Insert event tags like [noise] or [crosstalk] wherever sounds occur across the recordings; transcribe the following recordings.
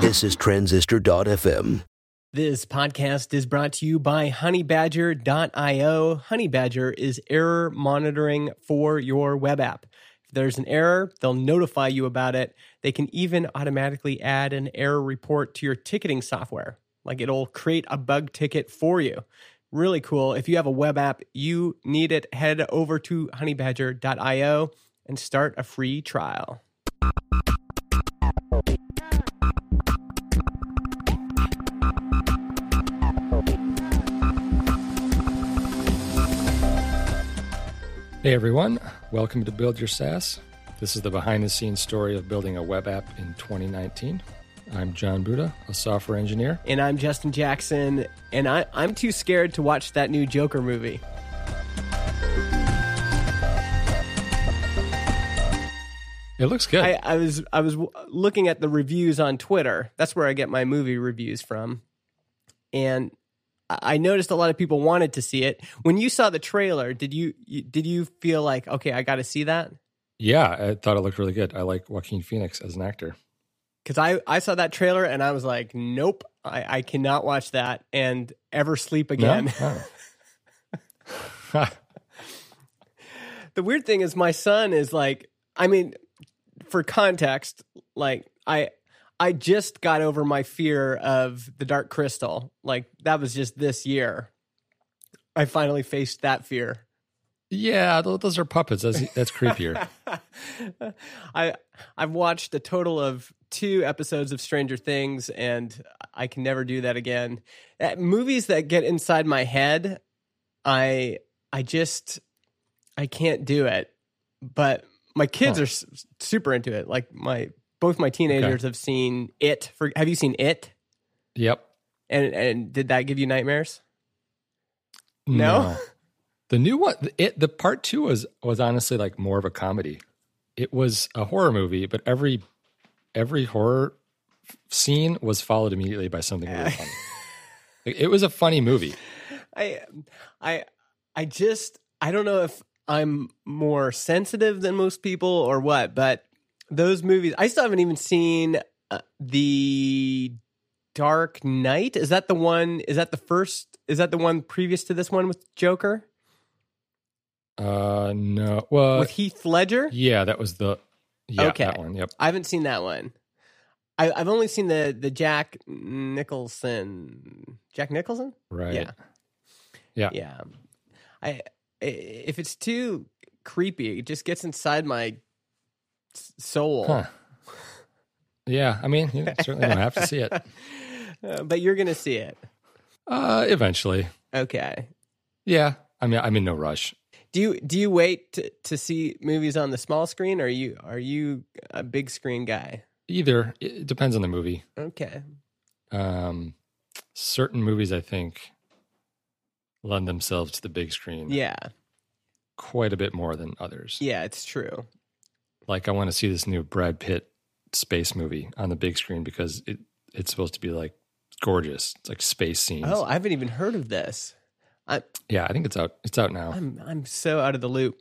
This is Transistor.fm. This podcast is brought to you by honeybadger.io. Honeybadger is error monitoring for your web app. If there's an error, they'll notify you about it. They can even automatically add an error report to your ticketing software. Like it'll create a bug ticket for you. Really cool. If you have a web app, you need it, head over to honeybadger.io and start a free trial. Hey everyone, welcome to Build Your SaaS. This is the behind the scenes story of building a web app in 2019. I'm Jon Buda, a software engineer. And I'm Justin Jackson, and I, I'm too scared to watch that new Joker movie. It looks good. I, I was I was looking at the reviews on Twitter. That's where I get my movie reviews from, and I noticed a lot of people wanted to see it. When you saw the trailer, did you, you did you feel like okay, I got to see that? yeah, I thought it looked really good. I like Joaquin Phoenix as an actor. Because I I saw that trailer and I was like, nope, I, I cannot watch that and ever sleep again. No? Oh. [laughs] [laughs] the weird thing is my son is like i mean for context like i i just got over my fear of the dark crystal like that was just this year i finally faced that fear yeah, those are puppets. That's, that's creepier. [laughs] i i've watched a total of two episodes of stranger things and i can never do that again Uh, movies that get inside my head i i just i can't do it but my kids Huh. are s- super into it like my both my teenagers have seen it for have you seen it yep. and and did that give you nightmares No? [laughs] The new one, it the part two was was honestly like more of a comedy. It was a horror movie, but every every horror f- scene was followed immediately by something really funny. [laughs] Like, it was a funny movie. I I I just I don't know if I'm more sensitive than most people or what, but those movies I still haven't even seen uh, the Dark Knight. Is that the one? Is that the first? Is that the one previous to this one with Joker Uh, no, well, with Heath Ledger? yeah, that was the yeah Okay. that one. Yep. I haven't seen that one. I, I've only seen the the Jack Nicholson. Jack Nicholson? Right. Yeah. Yeah. Yeah. I if it's too creepy, it just gets inside my soul. Huh. Yeah. I mean, you certainly don't have to see it. Uh, [laughs] but you're gonna see it. Uh, eventually. Okay. Yeah. I mean, I'm in no rush. Do you do you wait to, to see movies on the small screen, or are you are you a big screen guy? Either it depends on the movie. Okay. um, certain movies I think lend themselves to the big screen Yeah. quite a bit more than others. Yeah, it's true. Like I want to see this new Brad Pitt space movie on the big screen because it it's supposed to be like gorgeous. It's like space scenes. Oh, I haven't even heard of this. I, yeah, I think it's out. It's out now. I'm I'm so out of the loop.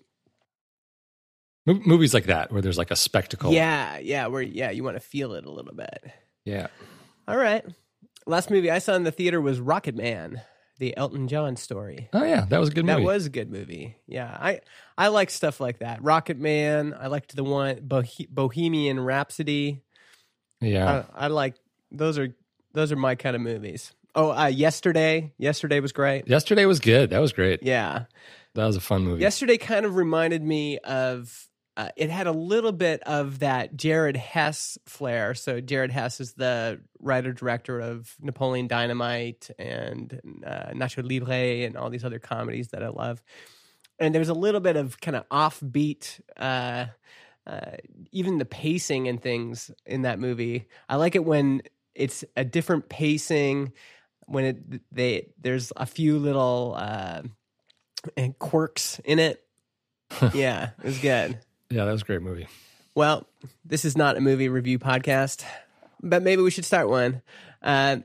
Mo- movies like that where there's like a spectacle. Yeah, yeah, where yeah, you want to feel it a little bit. yeah. All right. Last movie I saw in the theater was Rocket Man, the Elton John story. Oh yeah, that was a good movie. That was a good movie. Yeah, I I like stuff like that. Rocket Man. I liked the one Bohe- Bohemian Rhapsody. yeah. I, I like those are those are my kind of movies. Oh, uh, yesterday. Yesterday was great. Yesterday was good. That was great. Yeah. That was a fun movie. Yesterday kind of reminded me of. Uh, it had a little bit of that Jared Hess flair. So Jared Hess is the writer director of Napoleon Dynamite and uh, Nacho Libre and all these other comedies that I love. And there's a little bit of kind of offbeat, uh, uh, even the pacing and things in that movie. I like it when it's a different pacing. When it they there's a few little uh, quirks in it. [laughs] yeah, it was good. Yeah, that was a great movie. Well, this is not a movie review podcast, but maybe we should start one. Uh,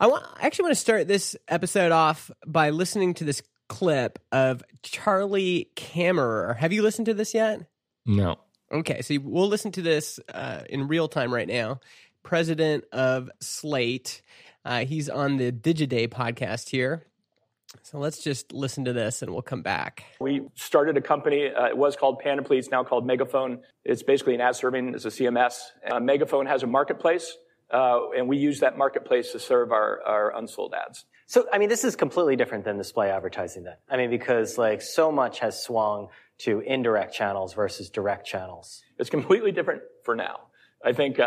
I want, I actually want to start this episode off by listening to this clip of Charlie Kammerer. Have you listened to this yet? No. Okay, so we'll listen to this uh, in real time right now. president of Slate. Uh, he's on the Digiday podcast here. So let's just listen to this and we'll come back. We started a company. Uh, it was called Panoply. It's now called Megaphone. It's basically an ad serving as a CMS. Uh, Megaphone has a marketplace, uh, and we use that marketplace to serve our, our unsold ads. So, I mean, this is completely different than display advertising then. I mean, because like so much has swung to indirect channels versus direct channels. It's completely different for now. I think,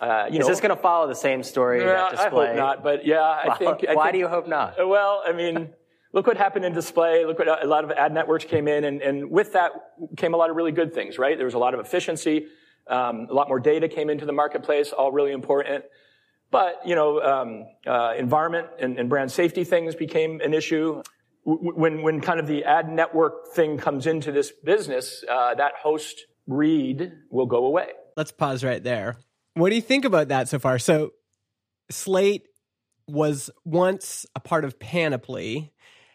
uh, uh, you is know, this going to follow the same story? Yeah, that display? I hope not. But yeah, I think. I Why think, do you hope not? Well, I mean, [laughs] look what happened in display. Look what a lot of ad networks came in, and, and with that came a lot of really good things, right? There was a lot of efficiency. Um, a lot more data came into the marketplace, all really important. But, you know, um, uh, environment and, and, brand safety things became an issue. W- when, when kind of the ad network thing comes into this business, uh, that host read will go away. Let's pause right there. What do you think about that so far? So, Slate was once a part of Panoply,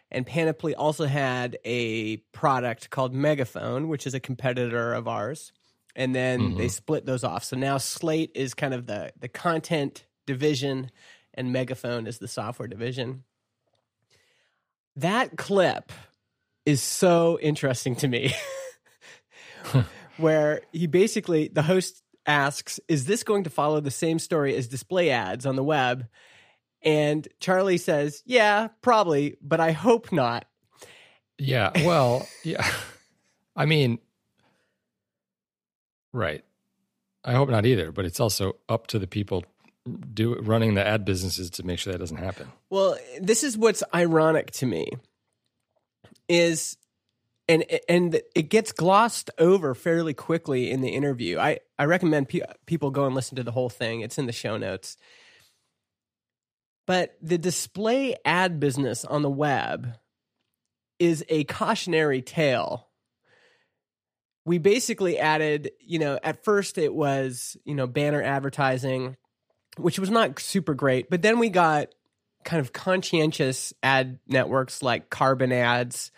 and Panoply also had a product called Megaphone, which is a competitor of ours. And then mm-hmm. they split those off. So now Slate is kind of the the content division and Megaphone is the software division. That clip is so interesting to me. [laughs] where he basically the host asks, "Is this going to follow the same story as display ads on the web?" And Charlie says, "Yeah, probably, but I hope not." Yeah, well, yeah. [laughs] I mean, right. I hope not either, but it's also up to the people do running the ad businesses to make sure that doesn't happen. Well, this is what's ironic to me is and and it gets glossed over fairly quickly in the interview. I I recommend pe- people go and listen to the whole thing. It's in the show notes. But the display ad business on the web is a cautionary tale. We basically added, you know, at first it was, you know, banner advertising which was not super great. But then we got kind of conscientious ad networks like Carbon Ads,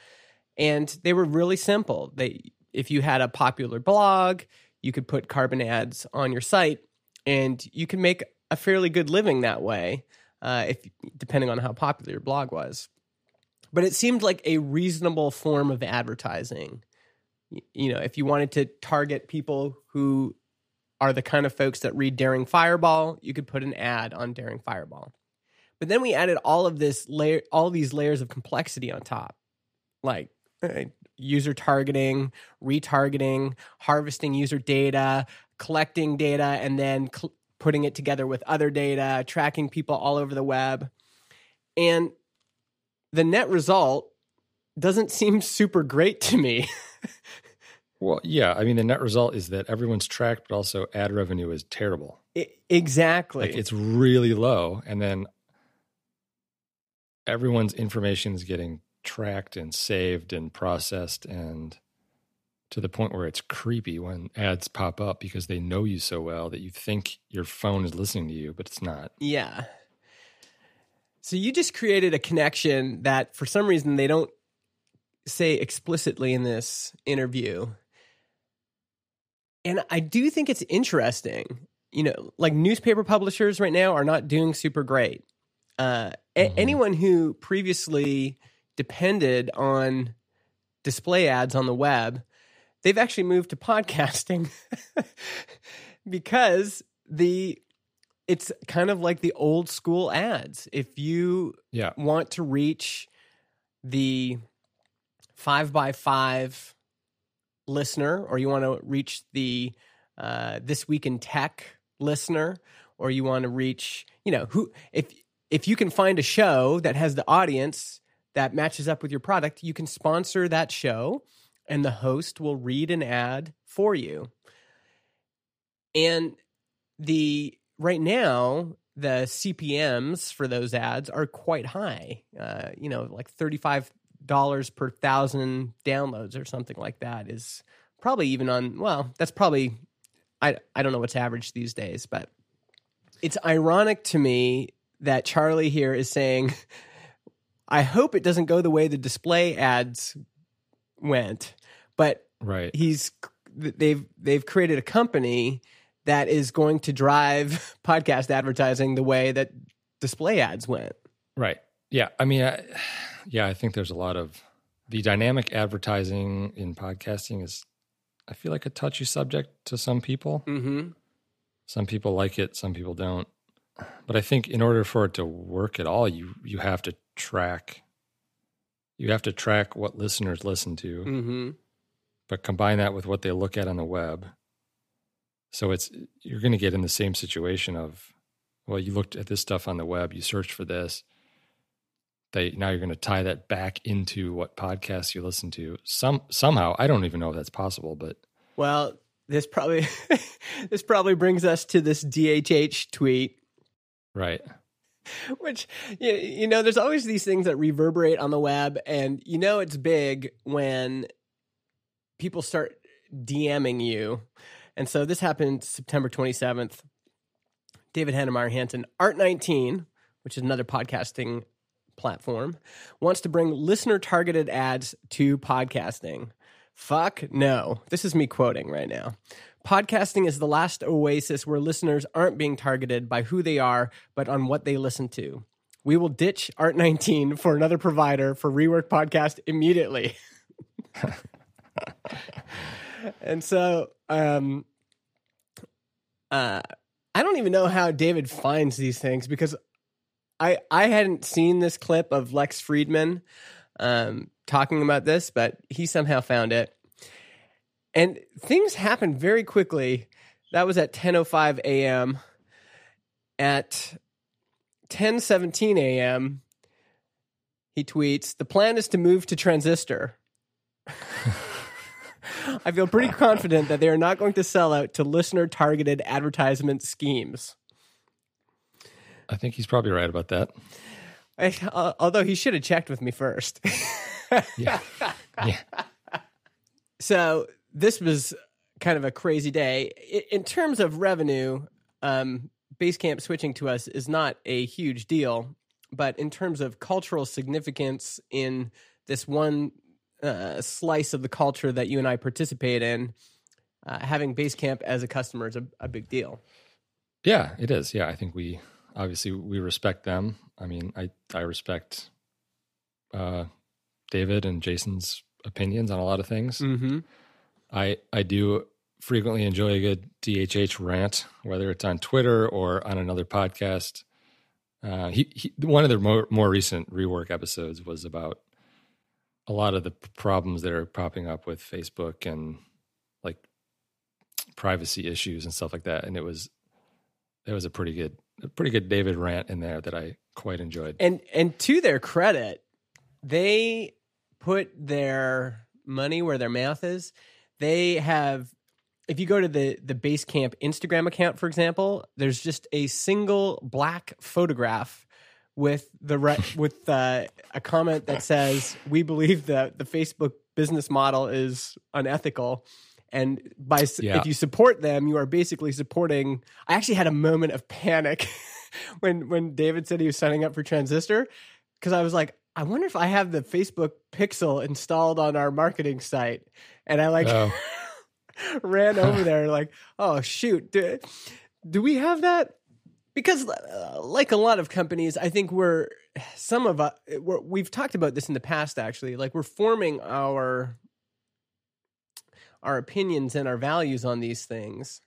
and they were really simple. They, if you had a popular blog, you could put Carbon Ads on your site, and you can make a fairly good living that way, uh, if depending on how popular your blog was. But it seemed like a reasonable form of advertising. You know, if you wanted to target people who are the kind of folks that read Daring Fireball, you could put an ad on Daring Fireball. But then we added all of this layer, all these layers of complexity on top, like Uh, user targeting, retargeting, harvesting user data, collecting data, and then cl- putting it together with other data, tracking people all over the web. And the net result doesn't seem super great to me. [laughs] Well, yeah. I mean, the net result is that everyone's tracked, but also ad revenue is terrible. It, exactly. Like it's really low. And then everyone's information is getting tracked and saved and processed and to the point where it's creepy when ads pop up because they know you so well that you think your phone is listening to you, but it's not. Yeah. So you just created a connection that for some reason they don't say explicitly in this interview and I do think it's interesting. You know, like newspaper publishers right now are not doing super great. Uh, mm-hmm. a- anyone who previously depended on display ads on the web, they've actually moved to [laughs] podcasting [laughs] because the it's kind of like the old school ads. If you yeah. want to reach the five by five listener, or you want to reach the uh, this week in tech listener, or you want to reach you know who if if you can find a show that has the audience that matches up with your product, you can sponsor that show, and the host will read an ad for you. And the right now the CPMS for those ads are quite high. Uh, you know, like thirty five dollars per thousand downloads or something like that is probably even on well that's probably i i don't know what's average these days but it's ironic to me that charlie here is saying [laughs] i hope it doesn't go the way the display ads went but right he's they've they've created a company that is going to drive [laughs] podcast advertising the way that display ads went. Right. Yeah. I mean, I, [sighs] yeah, I think there's a lot of the dynamic advertising in podcasting is, I feel like a touchy subject to some people. Mm-hmm. Some people like it, some people don't. But I think in order for it to work at all, you you have to track. You have to track what listeners listen to, Mm-hmm. but combine that with what they look at on the web. So it's you're going to get in the same situation of, well, you looked at this stuff on the web, you searched for this. They now you're going to tie that back into what podcasts you listen to. Some somehow I don't even know if that's possible, but Well, this probably [laughs] this probably brings us to this DHH tweet, right, [laughs] which you, know, there's always these things that reverberate on the web, and you know it's big when people start DMing you. And so this happened September 27th. David Heinemeier Hansson, Art19, which is another podcasting platform, wants to bring listener targeted ads to podcasting. Fuck no. This is me quoting right now. Podcasting is the last oasis where listeners aren't being targeted by who they are, but on what they listen to. We will ditch Art19 for another provider for Rework Podcast immediately. [laughs] and so, um, uh, I don't even know how David finds these things because I I hadn't seen this clip of Lex Friedman um, talking about this, but he somehow found it. And things happened very quickly. That was at 10:05 a.m. At 10:17 a.m. he tweets, "The plan is to move to Transistor." [laughs] I feel pretty confident that they are not going to sell out to listener targeted advertisement schemes. I think he's probably right about that. I, uh, although he should have checked with me first. [laughs] Yeah, yeah, so this was kind of a crazy day in terms of revenue. Um, Basecamp switching to us is not a huge deal, but in terms of cultural significance in this one uh, slice of the culture that you and I participate in, uh, having Basecamp as a customer is a, a big deal. yeah. It is. Yeah, I think we obviously we respect them. I mean, I I respect uh, David and Jason's opinions on a lot of things. Mm-hmm. I I do frequently enjoy a good DHH rant, whether it's on Twitter or on another podcast. Uh, he, he one of the more more recent rework episodes was about a lot of the problems that are popping up with Facebook and like privacy issues and stuff like that. And it was it was a pretty good a pretty good David rant in there that I quite enjoyed. And and to their credit, they put their money where their mouth is. They have if you go to the the Basecamp Instagram account, for example, there's just a single black photograph with the re- [laughs] with uh, a comment that says, "We believe that the Facebook business model is unethical." And by Yeah. if you support them, you are basically supporting. I actually had a moment of panic [laughs] when when David said he was signing up for Transistor because I was like, I wonder if I have the Facebook Pixel installed on our marketing site, and I like Oh. [laughs] ran over there like, oh shoot, do, do we have that? Because uh, like a lot of companies, I think we're some of us we're, we've talked about this in the past. Actually, like we're forming our our opinions and our values on these things,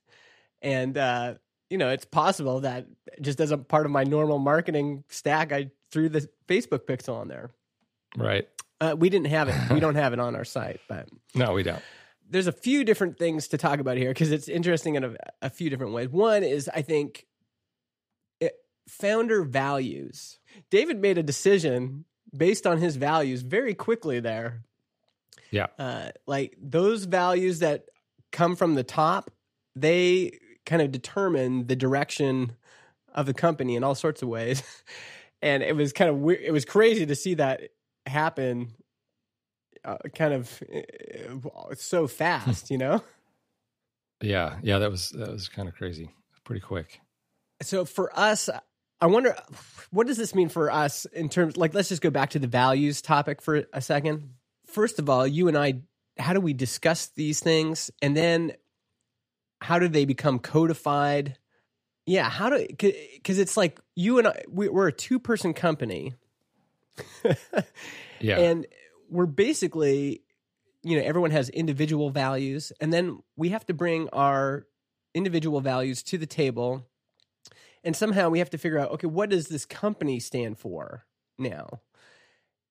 and uh, you know, it's possible that just as a part of my normal marketing stack, I threw the Facebook pixel on there. Right. Uh, we didn't have it. [laughs] We don't have it on our site, but No, we don't. there's a few different things to talk about here because it's interesting in a, a few different ways. One is I think it, founder values. David made a decision based on his values very quickly there. Yeah. Uh, like those values that come from the top, they kind of determine the direction of the company in all sorts of ways. [laughs] And it was kind of weird. It was crazy to see that happen uh, kind of uh, so fast, you know? Yeah. Yeah. That was that was kind of crazy. Pretty quick. so for us i wonder what does this mean for us in terms like let's just go back to the values topic for a second first of all you and i how do we discuss these things and then how do they become codified? Yeah, how do because it's like you and I we, we're a two person company, [laughs] Yeah. and we're basically you know everyone has individual values, and then we have to bring our individual values to the table, and somehow we have to figure out okay what does this company stand for now,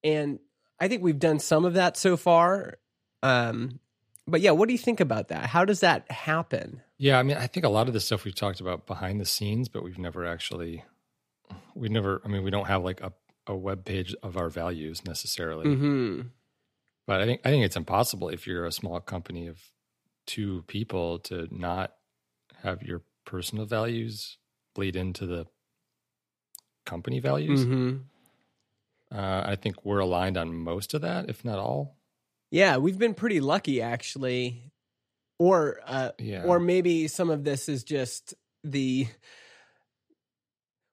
and I think we've done some of that so far. Um, but yeah, what do you think about that? How does that happen? Yeah, I mean, I think a lot of the stuff we've talked about behind the scenes, but we've never actually, we never, I mean, we don't have like a, a web page of our values necessarily. Mm-hmm. But I think I think it's impossible if you're a small company of two people to not have your personal values bleed into the company values. Mm-hmm. Uh, I think we're aligned on most of that, if not all. Yeah, we've been pretty lucky actually. Or uh Yeah. or maybe some of this is just the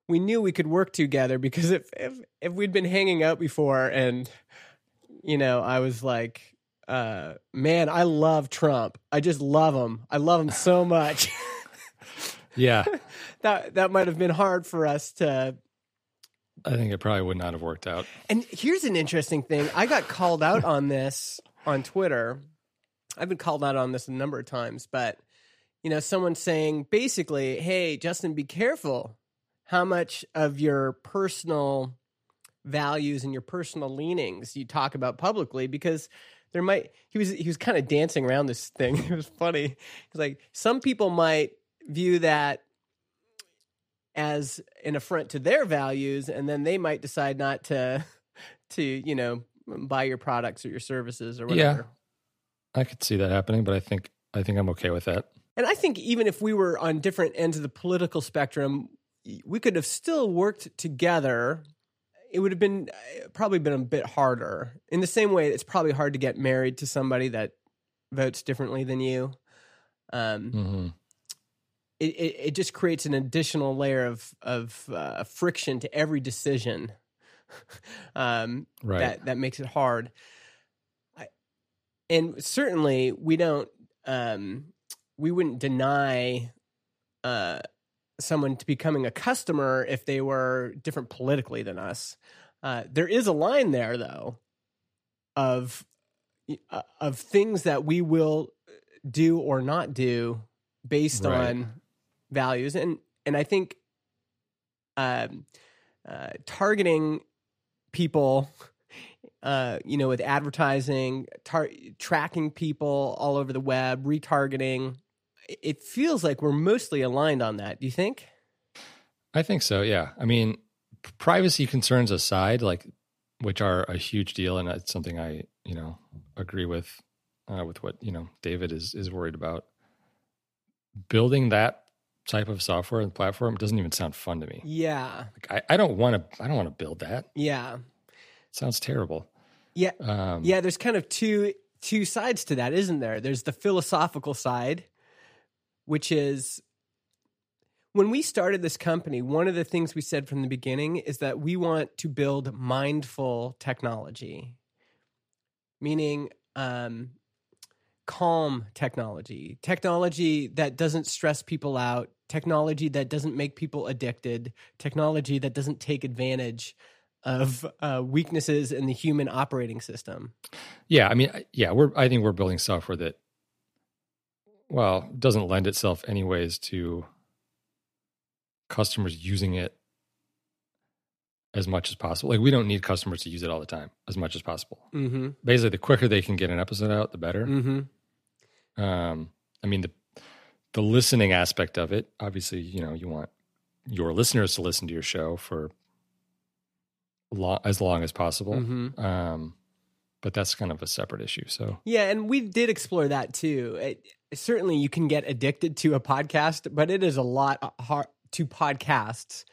we knew we could work together because if if if we'd been hanging out before and you know, I was like uh man, I love Trump. I just love him. I love him so much. [laughs] yeah, [laughs] that that might have been hard for us to I think it probably would not have worked out. And here's an interesting thing. I got called out on this on Twitter. I've been called out on this a number of times, but you know, someone saying basically, "Hey, Justin, be careful how much of your personal values and your personal leanings you talk about publicly because there might he was he was kind of dancing around this thing. [laughs] It was funny. He's like some people might view that as an affront to their values and then they might decide not to [laughs] to you know buy your products or your services or whatever. Yeah. I could see that happening, but I think I think I'm okay with that. and i think even if we were on different ends of the political spectrum we could have still worked together. It would have been uh, probably been a bit harder. In the same way it's probably hard to get married to somebody that votes differently than you. Um, hmm it, it, it just creates an additional layer of of uh, friction to every decision [laughs] um, Right. that that makes it hard. I, and certainly, we don't um, we wouldn't deny uh, someone to becoming a customer if they were different politically than us. Uh, there is a line there, though, of uh, of things that we will do or not do based Right. on values, and and I think um, uh, targeting people, uh, you know, with advertising, tar- tracking people all over the web, retargeting. It feels like we're mostly aligned on that. Do you think? I think so. Yeah. I mean, privacy concerns aside, like which are a huge deal, and that's something I you know agree with uh, with what you know David is is worried about. Building that type of software and platform doesn't even sound fun to me. Yeah, Like, I, I don't want to. I don't want to build that. yeah, It sounds terrible. yeah, Um, yeah. There's kind of two two sides to that, isn't there? There's the philosophical side, which is when we started this company, one of the things we said from the beginning is that we want to build mindful technology, meaning um, calm technology, technology that doesn't stress people out, technology that doesn't make people addicted, technology that doesn't take advantage of uh, weaknesses in the human operating system. Yeah, I mean, yeah, we're. I think we're building software that, well, doesn't lend itself anyways to customers using it as much as possible. Like, we don't need customers to use it all the time, as much as possible. Mm-hmm. Basically, the quicker they can get an episode out, the better. Mm-hmm. Um, I mean, the the listening aspect of it, obviously, you know, you want your listeners to listen to your show for long, as long as possible. Mm-hmm. Um, but that's kind of a separate issue. So Yeah, and we did explore that too. It, certainly, you can get addicted to a podcast, but it is a lot hard to podcasts.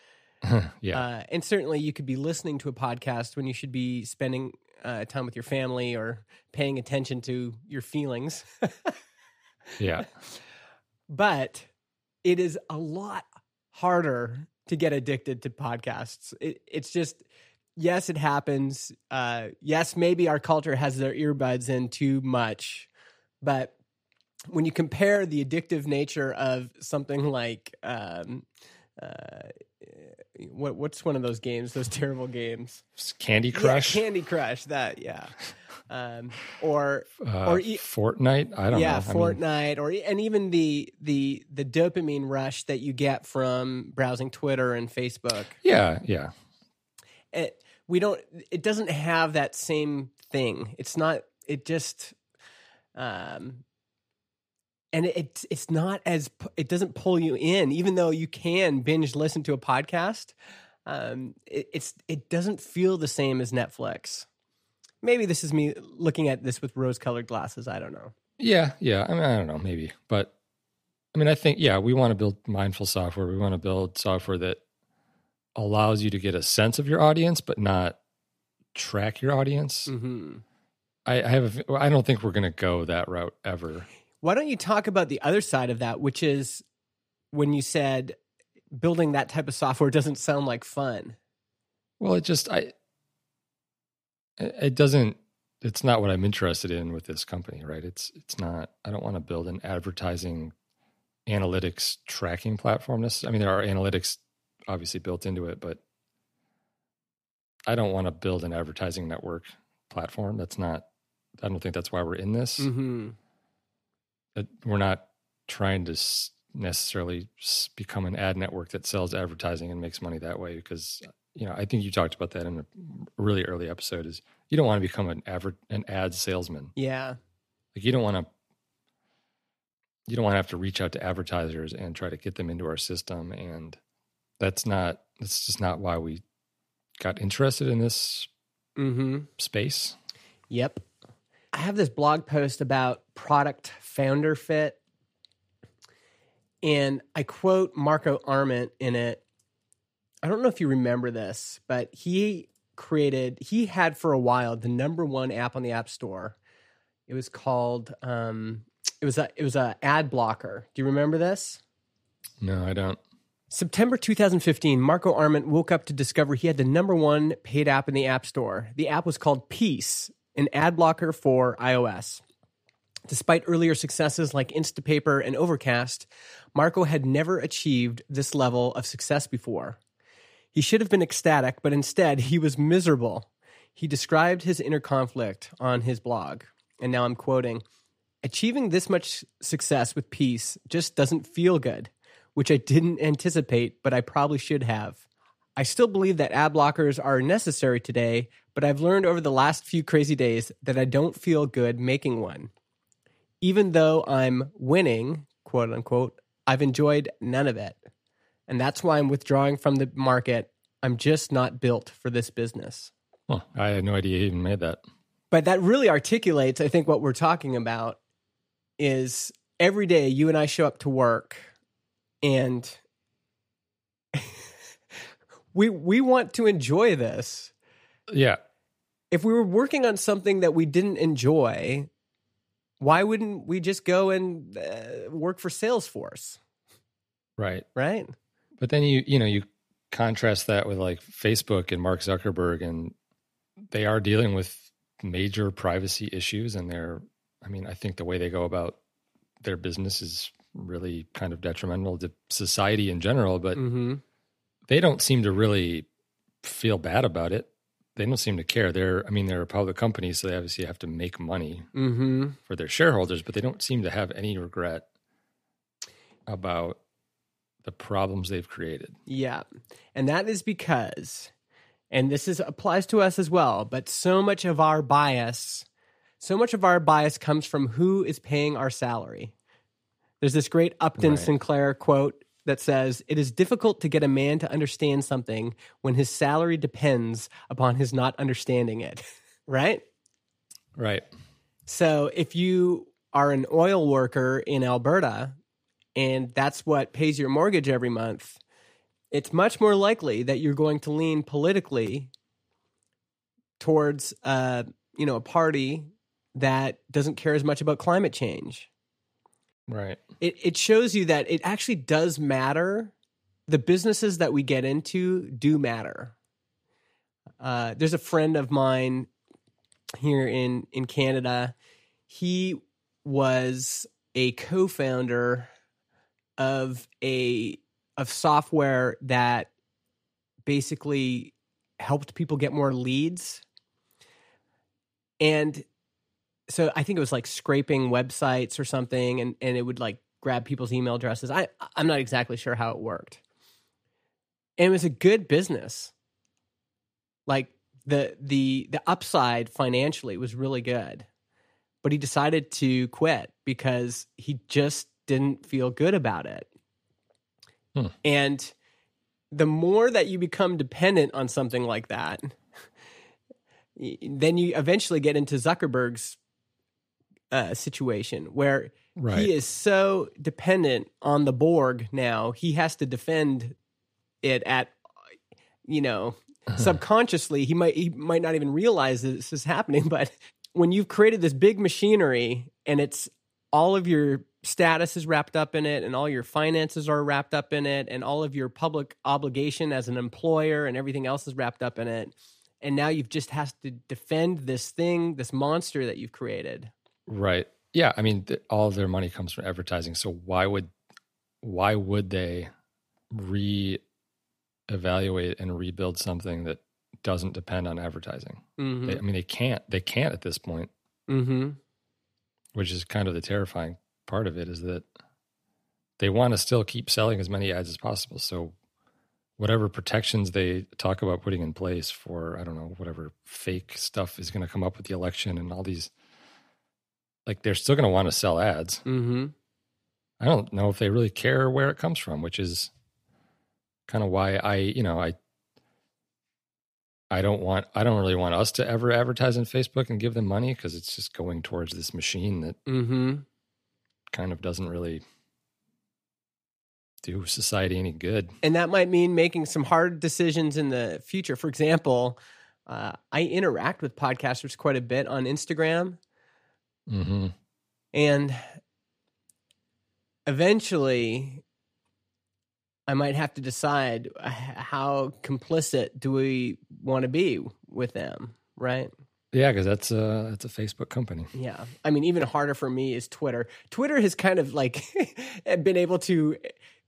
[laughs] yeah, Uh, and certainly, you could be listening to a podcast when you should be spending uh, time with your family or paying attention to your feelings. [laughs] yeah, [laughs] but it is a lot harder to get addicted to podcasts. It, it's just, yes, it happens. Uh, yes, maybe our culture has their earbuds in too much, but when you compare the addictive nature of something like um, uh, what what's one of those games? Those [laughs] terrible games. Candy Crush, Yeah, Candy Crush. That yeah. Um, [sighs] or uh, or e- Fortnite. I don't yeah, know. I mean, Fortnite, or and even the the the dopamine rush that you get from browsing Twitter and Facebook. yeah, yeah. It, we don't. It doesn't have that same thing. It's not. It just. Um, and it, it's it's not as it doesn't pull you in, even though you can binge listen to a podcast. Um, it, it's it doesn't feel the same as Netflix. Maybe this is me looking at this with rose-colored glasses. I don't know. Yeah, yeah. I mean, I don't know, maybe, but I mean, I think yeah, we want to build mindful software. We want to build software that allows you to get a sense of your audience, but not track your audience. Mm-hmm. I, I have. A, I don't think we're going to go that route ever. Why don't you talk about the other side of that, which is when you said building that type of software doesn't sound like fun. Well, it just I. It doesn't. It's not what I'm interested in with this company, right? It's it's not. I don't want to build an advertising analytics tracking platform. This, I mean, there are analytics obviously built into it, but I don't want to build an advertising network platform. That's not. I don't think that's why we're in this. Mm-hmm. We're not trying to necessarily become an ad network that sells advertising and makes money that way. Because you know, I think you talked about that in a really early episode. Is you don't want to become an adver- an ad salesman. Yeah. Like you don't want to. You don't want to have to reach out to advertisers and try to get them into our system, and that's not. That's just not why we got interested in this Mm-hmm. space. Yep. I have this blog post about product founder fit. And I quote Marco Arment in it. I don't know if you remember this, but he created, he had for a while the number one app on the App Store. It was called, um, it was a, it was a ad blocker. Do you remember this? No, I don't. September 2015, Marco Arment woke up to discover he had the number one paid app in the App Store. The app was called Peace, an ad blocker for iOS. Despite earlier successes like Instapaper and Overcast, Marco had never achieved this level of success before. He should have been ecstatic, but instead he was miserable. He described his inner conflict on his blog, and now I'm quoting Achieving this much success with Peace just doesn't feel good which I didn't anticipate, but I probably should have. I still believe that ad blockers are necessary today, but I've learned over the last few crazy days that I don't feel good making one. Even though I'm winning, quote unquote, I've enjoyed none of it. And that's why I'm withdrawing from the market. I'm just not built for this business. Well, I had no idea he even made that. But that really articulates, I think, what we're talking about is every day you and I show up to work and [laughs] we we want to enjoy this. Yeah, If we were working on something that we didn't enjoy, why wouldn't we just go and uh, work for Salesforce, right. right? But then you you know you contrast that with like Facebook and Mark Zuckerberg, and they are dealing with major privacy issues, and they're I mean I think the way they go about their business is really kind of detrimental to society in general. But Mm-hmm. they don't seem to really feel bad about it. They don't seem to care. They're I mean they're a public company, so they obviously have to make money Mm-hmm. for their shareholders, but they don't seem to have any regret about the problems they've created. Yeah. And that is because, and this is applies to us as well, but so much of our bias, so much of our bias comes from who is paying our salary. There's this great Upton Right. Sinclair quote that says, It is difficult to get a man to understand something when his salary depends upon his not understanding it. [laughs] right? Right. So if you are an oil worker in Alberta and that's what pays your mortgage every month, it's much more likely that you're going to lean politically towards uh, you know, a party that doesn't care as much about climate change. Right. It it shows you that it actually does matter. The businesses that we get into do matter. Uh, there's a friend of mine here in in Canada. He was a co-founder of a of software that basically helped people get more leads. And so I think it was like scraping websites or something and and it would like grab people's email addresses. I I'm not exactly sure how it worked. And it was a good business. Like the the the upside financially was really good. But he decided to quit because he just didn't feel good about it. Hmm. And the more that you become dependent on something like that, then you eventually get into Zuckerberg's uh, situation where Right. he is so dependent on the Borg now, he has to defend it at, you know, subconsciously. He might he might not even realize that this is happening, [laughs] but when you've created this big machinery and it's all of your status is wrapped up in it and all your finances are wrapped up in it and all of your public obligation as an employer and everything else is wrapped up in it and now you've just has to defend this thing this monster that you've created Right. Yeah. I mean, th- all of their money comes from advertising. So why would why would they re-evaluate and rebuild something that doesn't depend on advertising? mm-hmm. They, I mean, they can't. They can't at this point, mm-hmm. which is kind of the terrifying part of it. Is that they want to still keep selling as many ads as possible. So whatever protections they talk about putting in place for, I don't know, whatever fake stuff is going to come up with the election and all these, like they're still going to want to sell ads. Mm-hmm. I don't know if they really care where it comes from, which is kind of why I, you know, I I don't want I don't really want us to ever advertise on Facebook and give them money because it's just going towards this machine that Mm-hmm. Kind of doesn't really do society any good. and that might mean making some hard decisions in the future. For example, uh, I interact with podcasters quite a bit on Instagram, hmm and eventually, I might have to decide uh, how complicit do we want to be with them, right? Yeah, because that's a that's a Facebook company. Yeah. I mean, even harder for me is Twitter. Twitter has kind of like [laughs] been able to,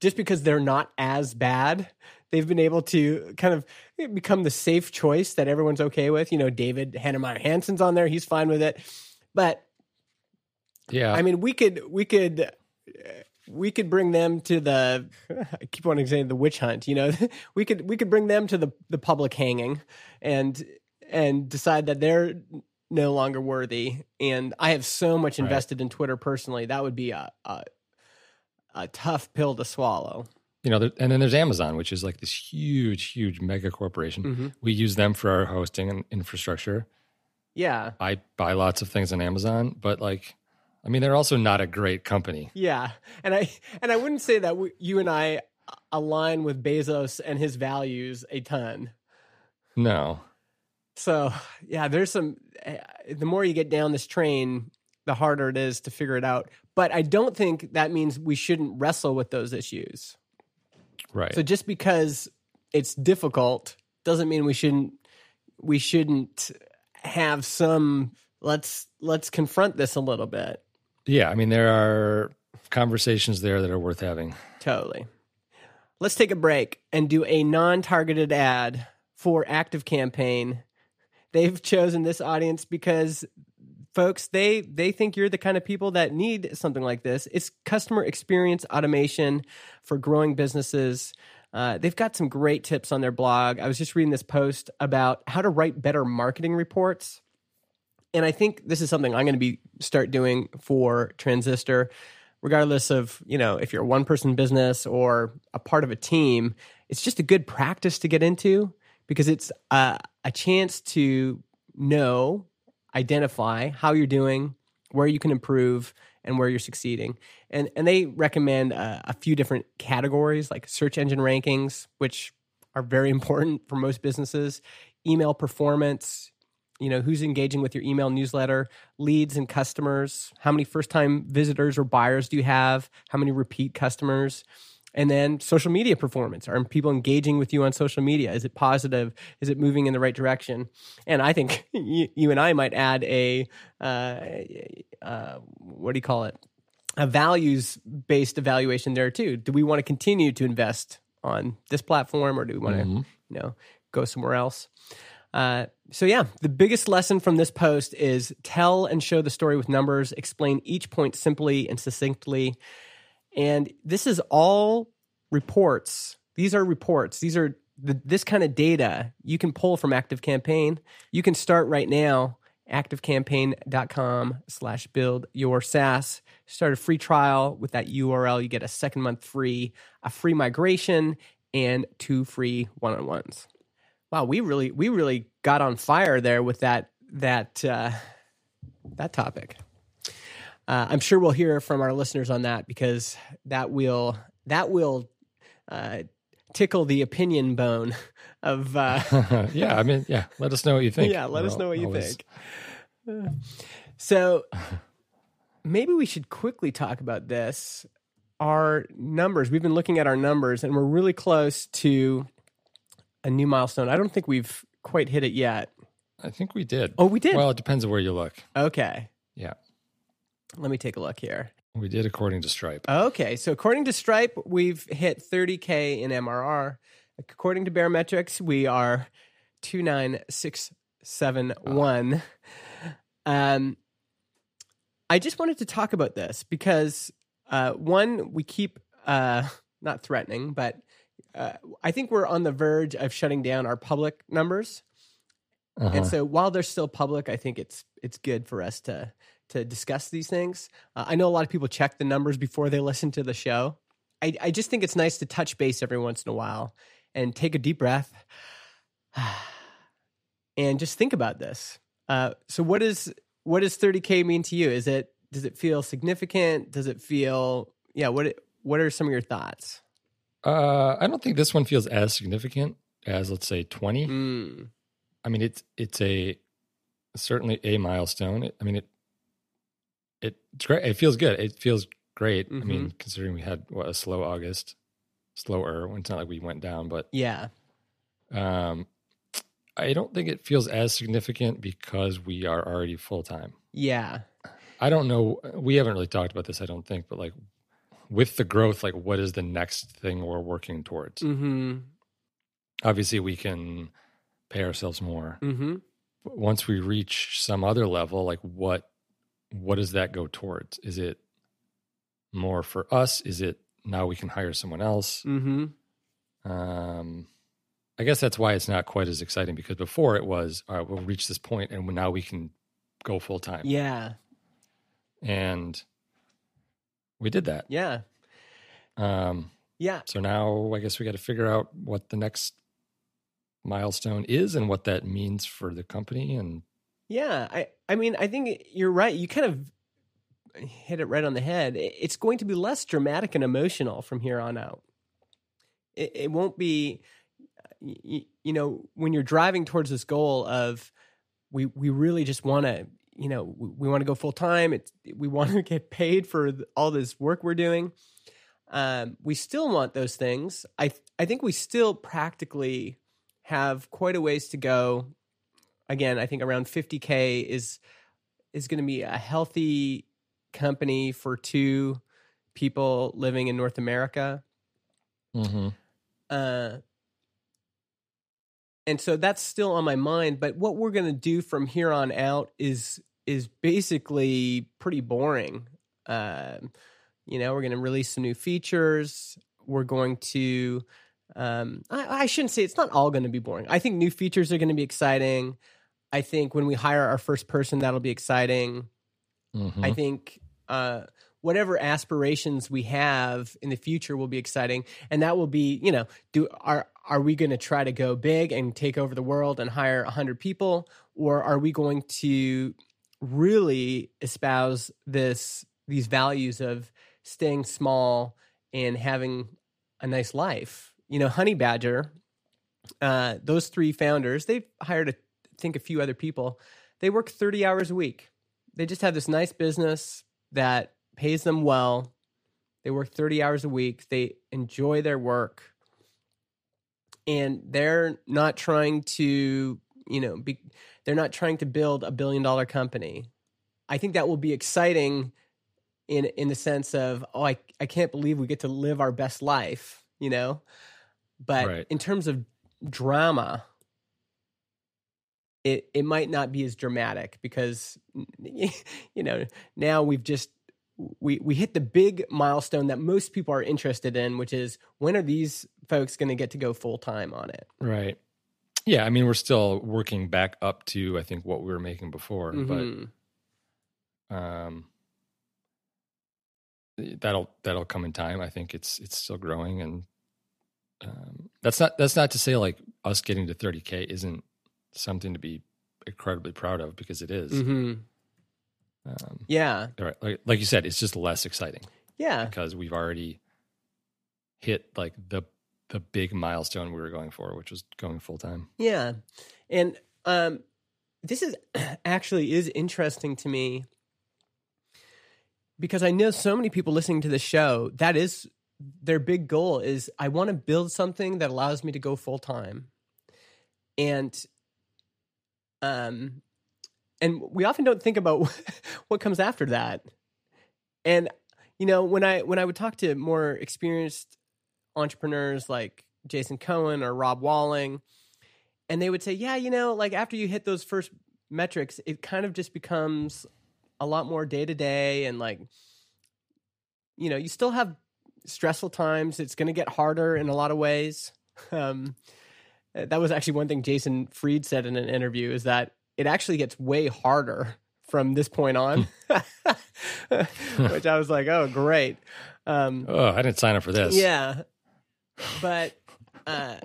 just because they're not as bad, they've been able to kind of become the safe choice that everyone's okay with. You know, David Heinemeier Hansson's on there. He's fine with it. But Yeah, I mean, we could, we could, uh, we could bring them to the. [laughs] I keep on saying the witch hunt. You know, [laughs] we could we could bring them to the the public hanging, and and decide that they're no longer worthy. And I have so much Right. invested in Twitter personally. That would be a a, a tough pill to swallow. you know, there, and then there's Amazon, which is like this huge, huge mega corporation. Mm-hmm. We use them for our hosting and infrastructure. Yeah, I buy lots of things on Amazon, but like, I mean, they're also not a great company. yeah. And I and I wouldn't say that we, you and I align with Bezos and his values a ton. No, So [sighs] yeah, there's some. Uh, the more you get down this train, the harder it is to figure it out. But I don't think that means we shouldn't wrestle with those issues. right? So just because it's difficult doesn't mean we shouldn't we shouldn't have some let's let's confront this a little bit. yeah, I mean, there are conversations there that are worth having. Totally. Let's take a break and do a non-targeted ad for Active Campaign. They've chosen this audience because folks, they they think you're the kind of people that need something like this. It's customer experience automation for growing businesses. Uh, they've got some great tips on their blog. I was just reading this post about how to write better marketing reports. And I think this is something I'm going to be start doing for Transistor regardless of you know if you're a one person business or a part of a team it's just a good practice to get into because it's a, a chance to know identify how you're doing where you can improve and where you're succeeding. And and they recommend a, a few different categories like search engine rankings which are very [laughs] important for most businesses email performance you know who's engaging with your email newsletter leads and customers how many first time visitors or buyers do you have how many repeat customers and then social media performance are people engaging with you on social media is it positive is it moving in the right direction and i think [laughs] you, you and i might add a uh, uh, what do you call it a values based evaluation there too. Do we want to continue to invest on this platform, or do we want to, you know, go somewhere else? Uh, so yeah, the biggest lesson from this post is tell and show the story with numbers. Explain each point simply and succinctly. And this is all reports. These are reports. These are the, this kind of data you can pull from Active Campaign. You can start right now. ActiveCampaign.com slash build your SaaS. Start a free trial with that URL. You get a second month free, a free migration, and two free one on ones. Wow, we really we really got on fire there with that that uh, that topic. Uh, I'm sure we'll hear from our listeners on that because that will that will uh, tickle the opinion bone [laughs] of uh, [laughs] yeah, I mean, yeah. Let us know what you think. yeah. Let us We're know what you always- think. So maybe we should quickly talk about this. Our numbers. We've been looking at our numbers, and we're really close to a new milestone. I don't think we've quite hit it yet. I think we did. Oh, we did. Well, it depends on where you look. Okay, Yeah, let me take a look here. we did according to Stripe. Okay, so according to Stripe, we've hit 30k in MRR. According to Baremetrics, we are 29671. Um, I just wanted to talk about this because uh, one, we keep uh, not threatening, but uh, I think we're on the verge of shutting down our public numbers. Uh-huh. And so while they're still public, I think it's it's good for us to to discuss these things. Uh, I know a lot of people check the numbers before they listen to the show. I, I just think it's nice to touch base every once in a while and take a deep breath [sighs] and just think about this. Uh, so what is what does 30k mean to you? Is it does it feel significant? Does it feel yeah? What what are some of your thoughts? Uh, I don't think this one feels as significant as let's say 20. Mm, I mean, it's it's a certainly a milestone. I mean, it it's great. It feels good. It feels great. I mean, Mm-hmm. considering we had what a slow August, slower. It's not like we went down, but yeah. um, I don't think it feels as significant because we are already full time. Yeah. I don't know. We haven't really talked about this. I don't think, but like with the growth, like what is the next thing we're working towards? Mm-hmm. Obviously, we can pay ourselves more. Mm-hmm. Once we reach some other level, like what what does that go towards? Is it more for us? Is it now we can hire someone else? Mm-hmm. Um, I guess that's why it's not quite as exciting because before it was, all right, we'll reach this point and now we can go full time. Yeah. And we did that. Yeah. Um, Yeah. so now I guess we got to figure out what the next milestone is and what that means for the company. And Yeah, I I mean, I think you're right. You kind of hit it right on the head. It's going to be less dramatic and emotional from here on out. It, it won't be, you, you know, when you're driving towards this goal of we we really just want to, you know, we, want to go full time. We [laughs] want to get paid for all this work we're doing. Um, we still want those things. I I think we still practically have quite a ways to go again, I think around 50k is is going to be a healthy company for two people living in North America. Uh, and so that's still on my mind. But what we're going to do from here on out is is basically pretty boring. Um, you know, we're going to release some new features. We're going to. Um, I, I shouldn't say it's not all going to be boring. I think new features are going to be exciting. I think when we hire our first person, that'll be exciting. Mhm. I think uh, whatever aspirations we have in the future will be exciting, and that will be, you know, do are are we going to try to go big and take over the world and hire hundred people, or are we going to really espouse this these values of staying small and having a nice life? You know, Honey Badger, uh, those three founders, they've hired, a, I think, a few other people. They work thirty hours a week they just have this nice business that pays them well. They work 30 hours a week. They enjoy their work. And they're not trying to, you know, be, they're not trying to build a billion dollar company. I think that will be exciting in in the sense of oh I I can't believe we get to live our best life, you know. But Right. in terms of drama, it it might not be as dramatic because [laughs] you know now we've just we we hit the big milestone that most people are interested in, which is when are these folks going to get to go full time on it? Right. Yeah, I mean, we're still working back up to I think what we were making before, Mhm. but um, that'll that'll come in time. I think it's it's still growing, and um, that's not that's not to say like us getting to 30k isn't something to be incredibly proud of because it is. Mhm. Um, Yeah, right, like, like you said, it's just less exciting yeah, because we've already hit like the the big milestone we were going for, which was going full time. yeah, and um, this is [clears throat] actually is interesting to me because I know so many people listening to the show. That is their big goal is I want to build something that allows me to go full time, and um, and we often don't think about [laughs] what comes after that. And you know, when I when I would talk to more experienced entrepreneurs like Jason Cohen or Rob Walling, and they would say, "Yeah, you know, like after you hit those first metrics, it kind of just becomes a lot more day to day, and like, you know, you still have stressful times. It's going to get harder in a lot of ways." [laughs] Um, that was actually one thing Jason Fried said in an interview is that it actually gets way harder from this point on, [laughs] which I was like, "Oh, great." Um, Oh, I didn't sign up for this. yeah. But uh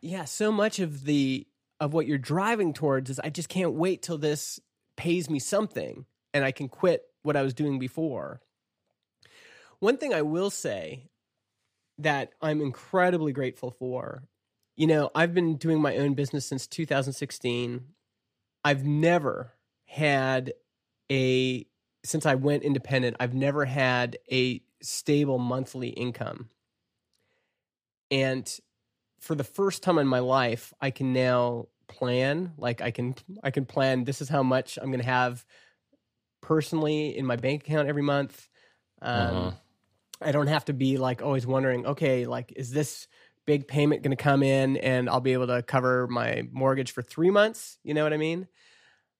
yeah, so much of the of what you're driving towards is I just can't wait till this pays me something and I can quit what I was doing before. One thing I will say that I'm incredibly grateful for. You know, I've been doing my own business since 2016. I've never had a since I went independent, I've never had a stable monthly income. And for the first time in my life, I can now plan, like I can I can plan this is how much I'm going to have personally in my bank account every month. Um Uh-huh. I don't have to be like always wondering, okay, like is this big payment going to come in and I'll be able to cover my mortgage for 3 months, you know what I mean?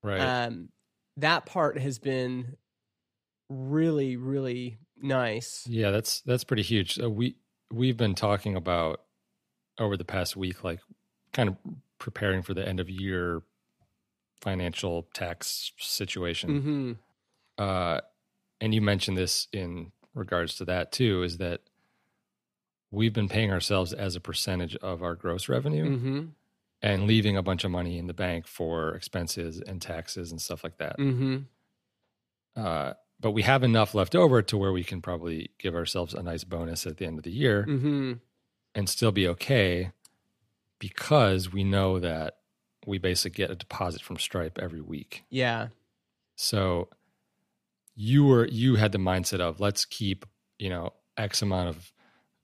Right. um, that part has been really really nice yeah, that's that's pretty huge. So we we've been talking about over the past week, like kind of preparing for the end of year financial tax situation. hmm uh, and you mentioned this in regards to that too, is that we've been paying ourselves as a percentage of our gross revenue hmm and leaving a bunch of money in the bank for expenses and taxes and stuff like that. hmm Uh, but we have enough left over to where we can probably give ourselves a nice bonus at the end of the year hmm and still be okay because we know that we basically get a deposit from Stripe every week. yeah So you were you had the mindset of let's keep, you know, X amount of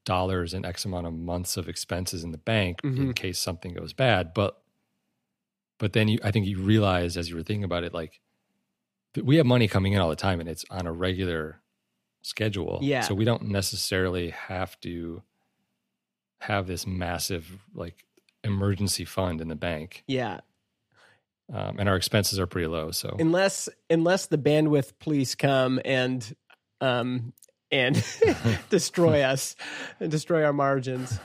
dollars and X amount of months of expenses in the bank in Mhm. case something goes bad. But but then you I think you realized as you were thinking about it, like we have money coming in all the time and it's on a regular schedule. Yeah. So we don't necessarily have to have this massive like emergency fund in the bank. yeah Um, and our expenses are pretty low. So. Unless unless the bandwidth police come and um and [laughs] destroy [laughs] us and destroy our margins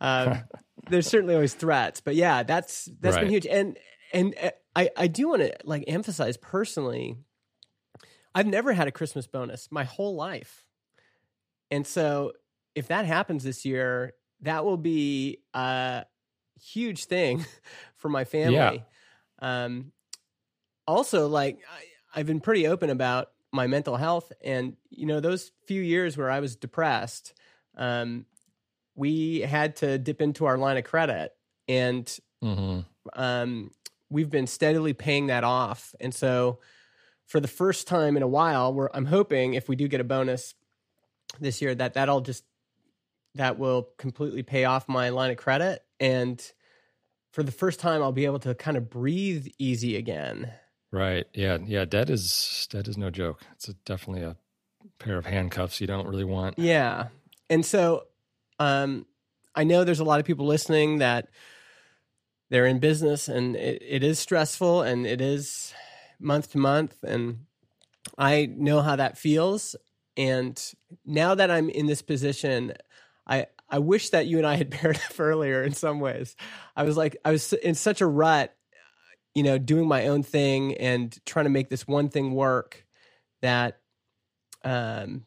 um [laughs] there's certainly always threats but yeah that's that's been huge. And and uh, i i do want to like emphasize personally i've never had a christmas bonus my whole life. And so if that happens this year that will be a huge thing for my family um also like I, i've been pretty open about my mental health and you know those few years where i was depressed um we had to dip into our line of credit and Mhm. um, we've been steadily paying that off. And so, for the first time in a while, we're, I'm hoping if we do get a bonus this year, that that'll just that will completely pay off my line of credit, and for the first time, I'll be able to kind of breathe easy again. Right. Yeah. Yeah. Debt is debt is no joke. It's a, definitely a pair of handcuffs you don't really want. Yeah. And so um, I know there's a lot of people listening that they're in business and it, it is stressful and it is month to month. And I know how that feels. And now that I'm in this position, I, I wish that you and I had [laughs] paired up earlier in some ways. I was like, I was in such a rut, you know, doing my own thing and trying to make this one thing work that um,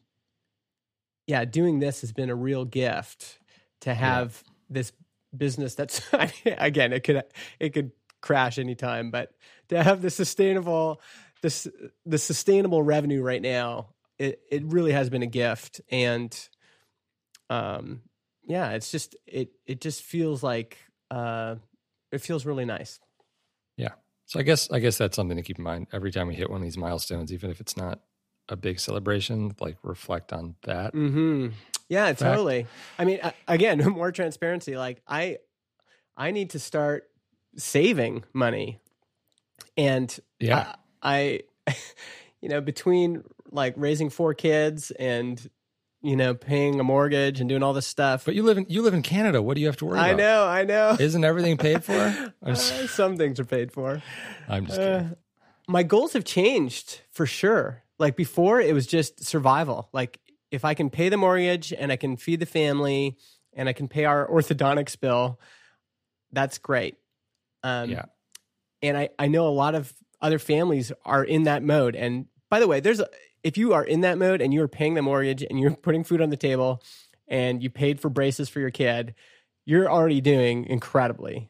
yeah, doing this has been a real gift to have yeah. this business that's [laughs] again it could it could crash anytime, but to have the sustainable this the sustainable revenue right now, it it really has been a gift and um yeah, it's just it it just feels like uh it feels really nice. Yeah. So I guess I guess that's something to keep in mind every time we hit one of these milestones, even if it's not a big celebration, like reflect on that. Mm-hmm. Yeah, fact. totally. I mean, again, [laughs] more transparency. Like I, I need to start saving money, and yeah, I, I [laughs] you know, between like raising four kids and you know, paying a mortgage and doing all this stuff. But you live in you live in Canada. What do you have to worry about? I about? know, I know. Isn't everything paid for? [laughs] uh, some things are paid for. I'm just kidding. Uh, my goals have changed for sure. Like before, it was just survival. Like if I can pay the mortgage and I can feed the family and I can pay our orthodontics bill, that's great. Um, yeah. And I, I know a lot of other families are in that mode. And by the way, there's a, if you are in that mode and you are paying the mortgage and you're [laughs] putting food on the table and you paid for braces for your kid, you're already doing incredibly.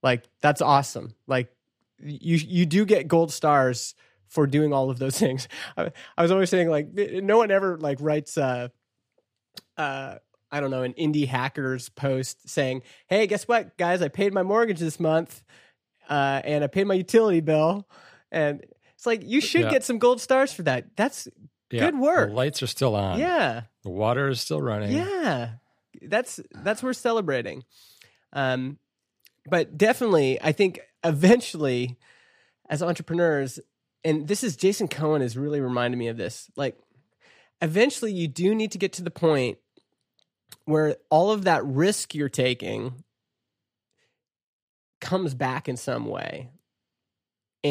Like that's awesome. Like you you do get gold stars for doing all of those [laughs] things. I, I was always saying like no one ever like writes uh uh I don't know an indie hackers post saying, "Hey, guess what, guys? I paid my mortgage this month, uh, and I paid my utility bill." And it's like you should yeah. get some gold stars for that. That's yeah. good work. The lights are still on. Yeah, the water is still running. Yeah, that's that's worth celebrating. Um, but definitely, I think eventually, as entrepreneurs, and this is Jason Cohen has really reminded me of this. Like, eventually, you do need to get to the point where all of that risk you're taking comes back in some way.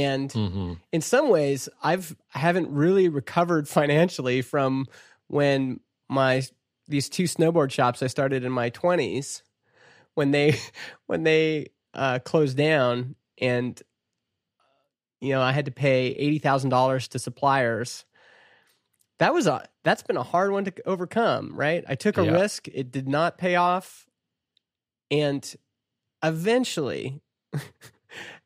And mm-hmm. in some ways, I've I haven't really recovered [laughs] financially from when my these two snowboard shops I started in my twenties when they [laughs] when they uh, closed down and you know, I had to pay eighty thousand dollars to suppliers. That was a that's been a hard one to overcome, right? I took a yeah. risk; it did not pay off, and eventually, [laughs]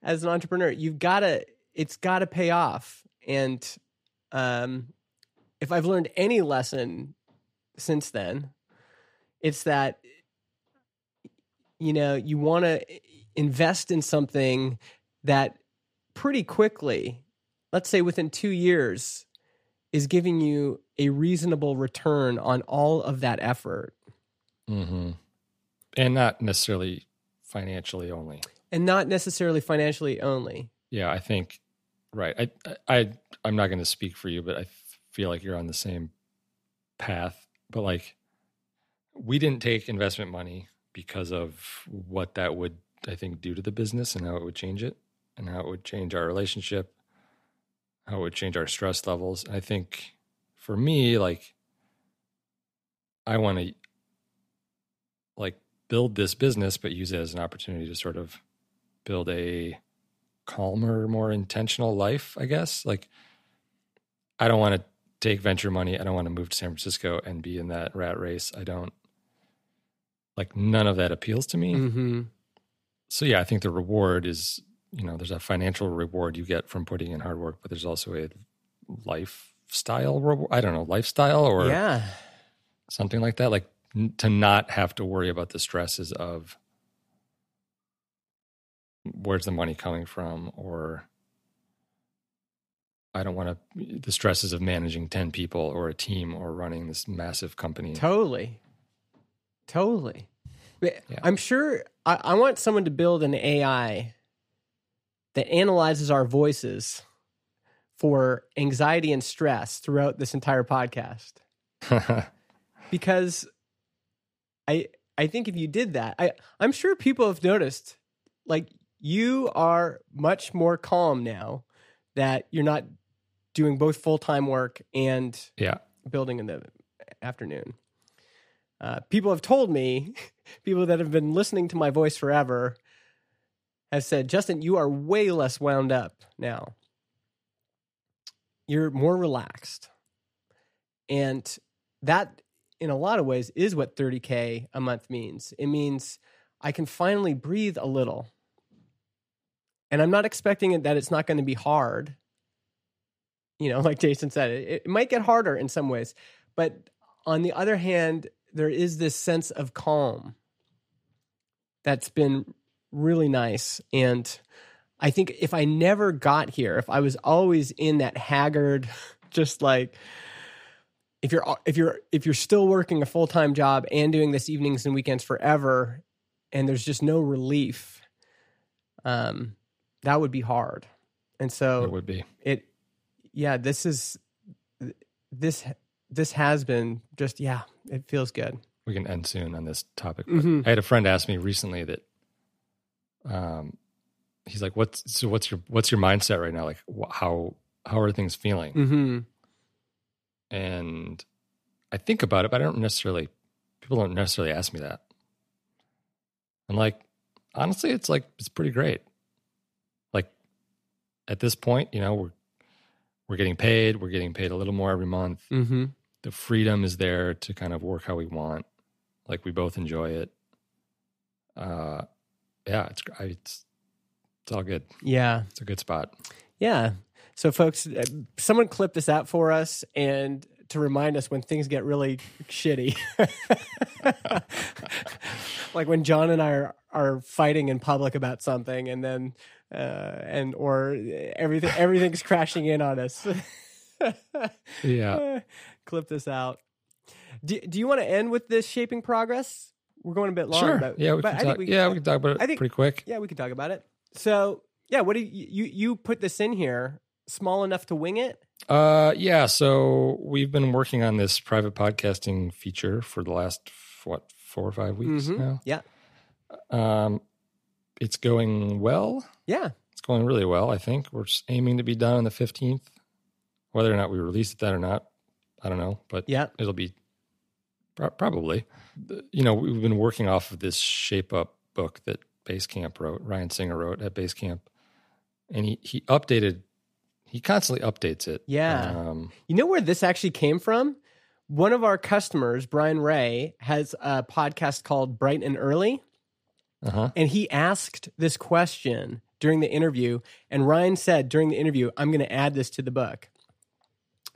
as an entrepreneur, you've got to it's got to pay off. And um, if I've learned any lesson since then, it's that you know you want to invest in something that pretty quickly, let's say within two years, is giving you a reasonable return on all of that effort. Mm-hmm. And not necessarily financially only. And not necessarily financially only. Yeah, I think right. I I I'm not going to speak for you, but I feel like you're on the same path. But like, we didn't take investment money because of what that would I think do to the business and how it would change it and how it would change our relationship, how it would change our stress levels. And I think for me, like, I want to like build this business, but use it as an opportunity to sort of build a calmer, more intentional life, I guess. Like, I don't want to take venture money. I don't want to move to San Francisco and be in that rat race. I don't like none of that appeals to me. Mm-hmm. So yeah, I think the reward is you know, there's a financial reward you get from putting in hard work, but there's also a lifestyle reward. I don't know, lifestyle or yeah. something like that. Like n- to not have to worry about the stresses of where's the money coming from or I don't want to the stresses of managing 10 people or a team or running this massive company. Totally. Totally. Yeah. I'm sure I, I want someone to build an AI that analyzes our voices for anxiety and stress throughout this entire podcast [laughs] because I I think if you did that, I I'm sure people have noticed like you are much more calm now that you're not doing both full-time work and yeah. building in the afternoon. Uh, people have told me, [laughs] people that have been listening to my voice forever, have said, Justin, you are way less wound up now. You're more relaxed. And that, in a lot of ways, is what 30K a month means. It means I can finally breathe a little. And I'm not expecting it that it's not going to be hard. You know, [laughs] like Jason said, it, it might get harder in some ways. But on the other hand, there is this sense of calm that's been really nice. And I think if I never got here, if I was always in that haggard, [laughs] just like if you're if you're if you're still working a full time job and doing this evenings and weekends forever, and there's just no relief, um, that would be hard. And so It would be. it, yeah, this is this this has been just yeah, it feels good. We can end soon on this topic. Mhm. I had a friend ask me recently that, um, he's like, "What's so? What's your what's your mindset right now? Like, wh- how how are things feeling?" Mm-hmm. And I think about it, but I don't necessarily. People don't necessarily ask me that. And like, honestly, it's like it's pretty great. At this point, you know, we're we're getting paid. We're getting paid a little more every month. Mm-hmm. the freedom is there to kind of work how we want. Like we both enjoy it. Uh, yeah, it's I, it's it's all good. Yeah. It's a good spot. Yeah. So, folks, uh, someone clip this out for us and to remind us when things get really shitty. [laughs] like when Jon and I are, are fighting in public about something and then, uh, and, or everything, everything's crashing in on us. [laughs] Yeah. clip this out. Do, do you want to end with this shaping progress? We're going a bit long. sure. But, yeah, we but can I think talk. yeah, we can talk about it I think- pretty quick. yeah, we can talk about it. So, yeah, what do you, you you put this in here small enough to wing it? Uh, yeah. So we've been working on this private podcasting feature for the last what four or five weeks Mhm. now. Yeah. Um, it's going well. Yeah. It's going really well. I think we're aiming to be done on the fifteenth. Whether or not we release it that or not, I don't know. But Yeah. it'll be pro- probably. You know, we've been working off of this Shape Up book that Basecamp wrote. Ryan Singer wrote at Basecamp, and he he updated. He constantly updates it. Yeah. Um, You know where this actually came from? One of our customers, Brian Ray, has a podcast called Bright and Early, uh huh. and he asked this question during the interview, and Ryan said during the interview, "I'm going to add this to the book."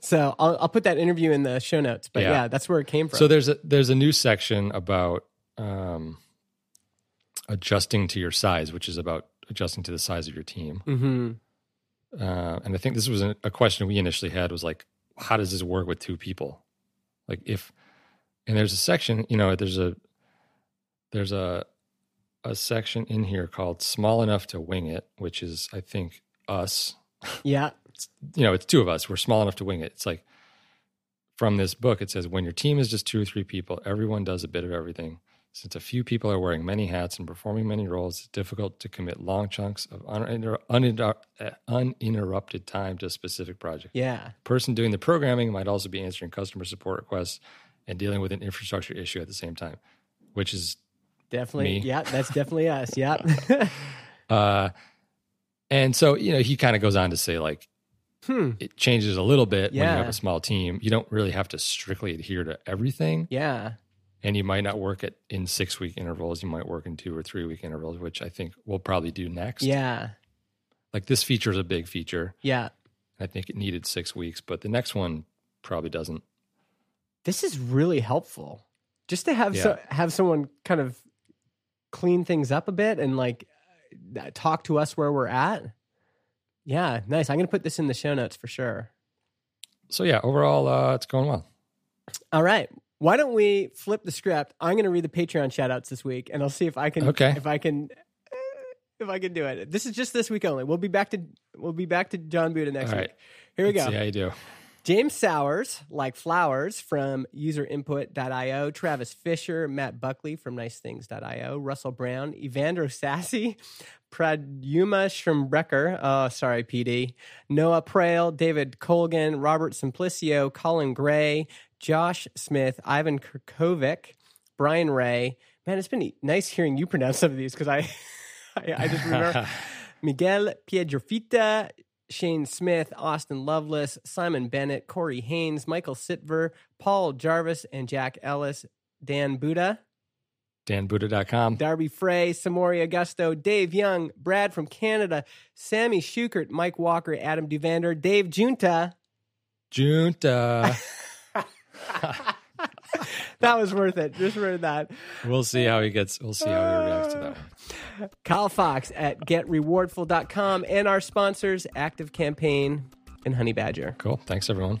So I'll, I'll put that interview in the show notes. But yeah, Yeah. that's where it came from. So there's a there's a new section about um, adjusting to your size, which is about adjusting to the size of your team. hmm Uh, and I think this was a, a question we initially had was like, how does this work with two people? Like if, and there's a section, you know, there's a, there's a, a section in here called small enough to wing it, which is, I think us, Yeah. you know, it's two of us. We're small enough to wing it. It's like from this book, it says when your team is just two or three people, everyone does a bit of everything. Since a few people are wearing many hats and performing many roles, it's difficult to commit long chunks of uninter- uninter- uh, uninterrupted time to a specific project. Yeah. The person doing the programming might also be answering customer support requests and dealing with an infrastructure issue at the same time, which is Definitely. Me. Yeah. That's definitely us. Yeah. [laughs] uh and so you know he kind of goes on to say like hmm. it changes a little bit when you have a small team. You don't really have to strictly adhere to everything, Yeah. and you might not work at in six week intervals. You might work in two or three week intervals, which I think we'll probably do next. Yeah. like this feature is a big feature. Yeah. I think it needed six weeks, but the next one probably doesn't. This is really helpful. Just to have so, have someone kind of clean things up a bit and like uh, talk to us where we're at. Yeah, nice. I'm going to put this in the show notes for sure. So yeah, overall, uh, it's going well. All right. Why don't we flip the script? I'm going to read the Patreon shout outs this week and I'll see if I can Okay. if I can uh, if I can do it. This is just this week only. We'll be back to we'll be back to Jon Buda next All week. right. Here we Let's go. See how you do. James Sowers, like flowers from userinput.io, Travis Fisher, Matt Buckley from nicethings.io, Russell Brown, Evandro Sassy, Pradyuma Schrimbrecker, oh, uh, sorry, PD, Noah Prale, David Colgan, Robert Simplicio, Colin Gray, Josh Smith, Ivan Kirkovic, Brian Ray. Man, it's been nice hearing you pronounce some of these because I, [laughs] I, I just remember [laughs] Miguel Piedrafita, Shane Smith, Austin Lovelace, Simon Bennett, Corey Haynes, Michael Sitver, Paul Jarvis, and Jack Ellis, Dan Buda, DanBuddha.com. Darby Frey, Samori Augusto, Dave Young, Brad from Canada, Sammy Schukert, Mike Walker, Adam Duvander, Dave Junta. Junta. [laughs] [laughs] [laughs] That was worth it. Just for that. we'll see how he gets. We'll see how he reacts to that one. [sighs] Kyle Fox at getrewardful.com and our sponsors, Active Campaign and Honey Badger. Cool. Thanks, everyone.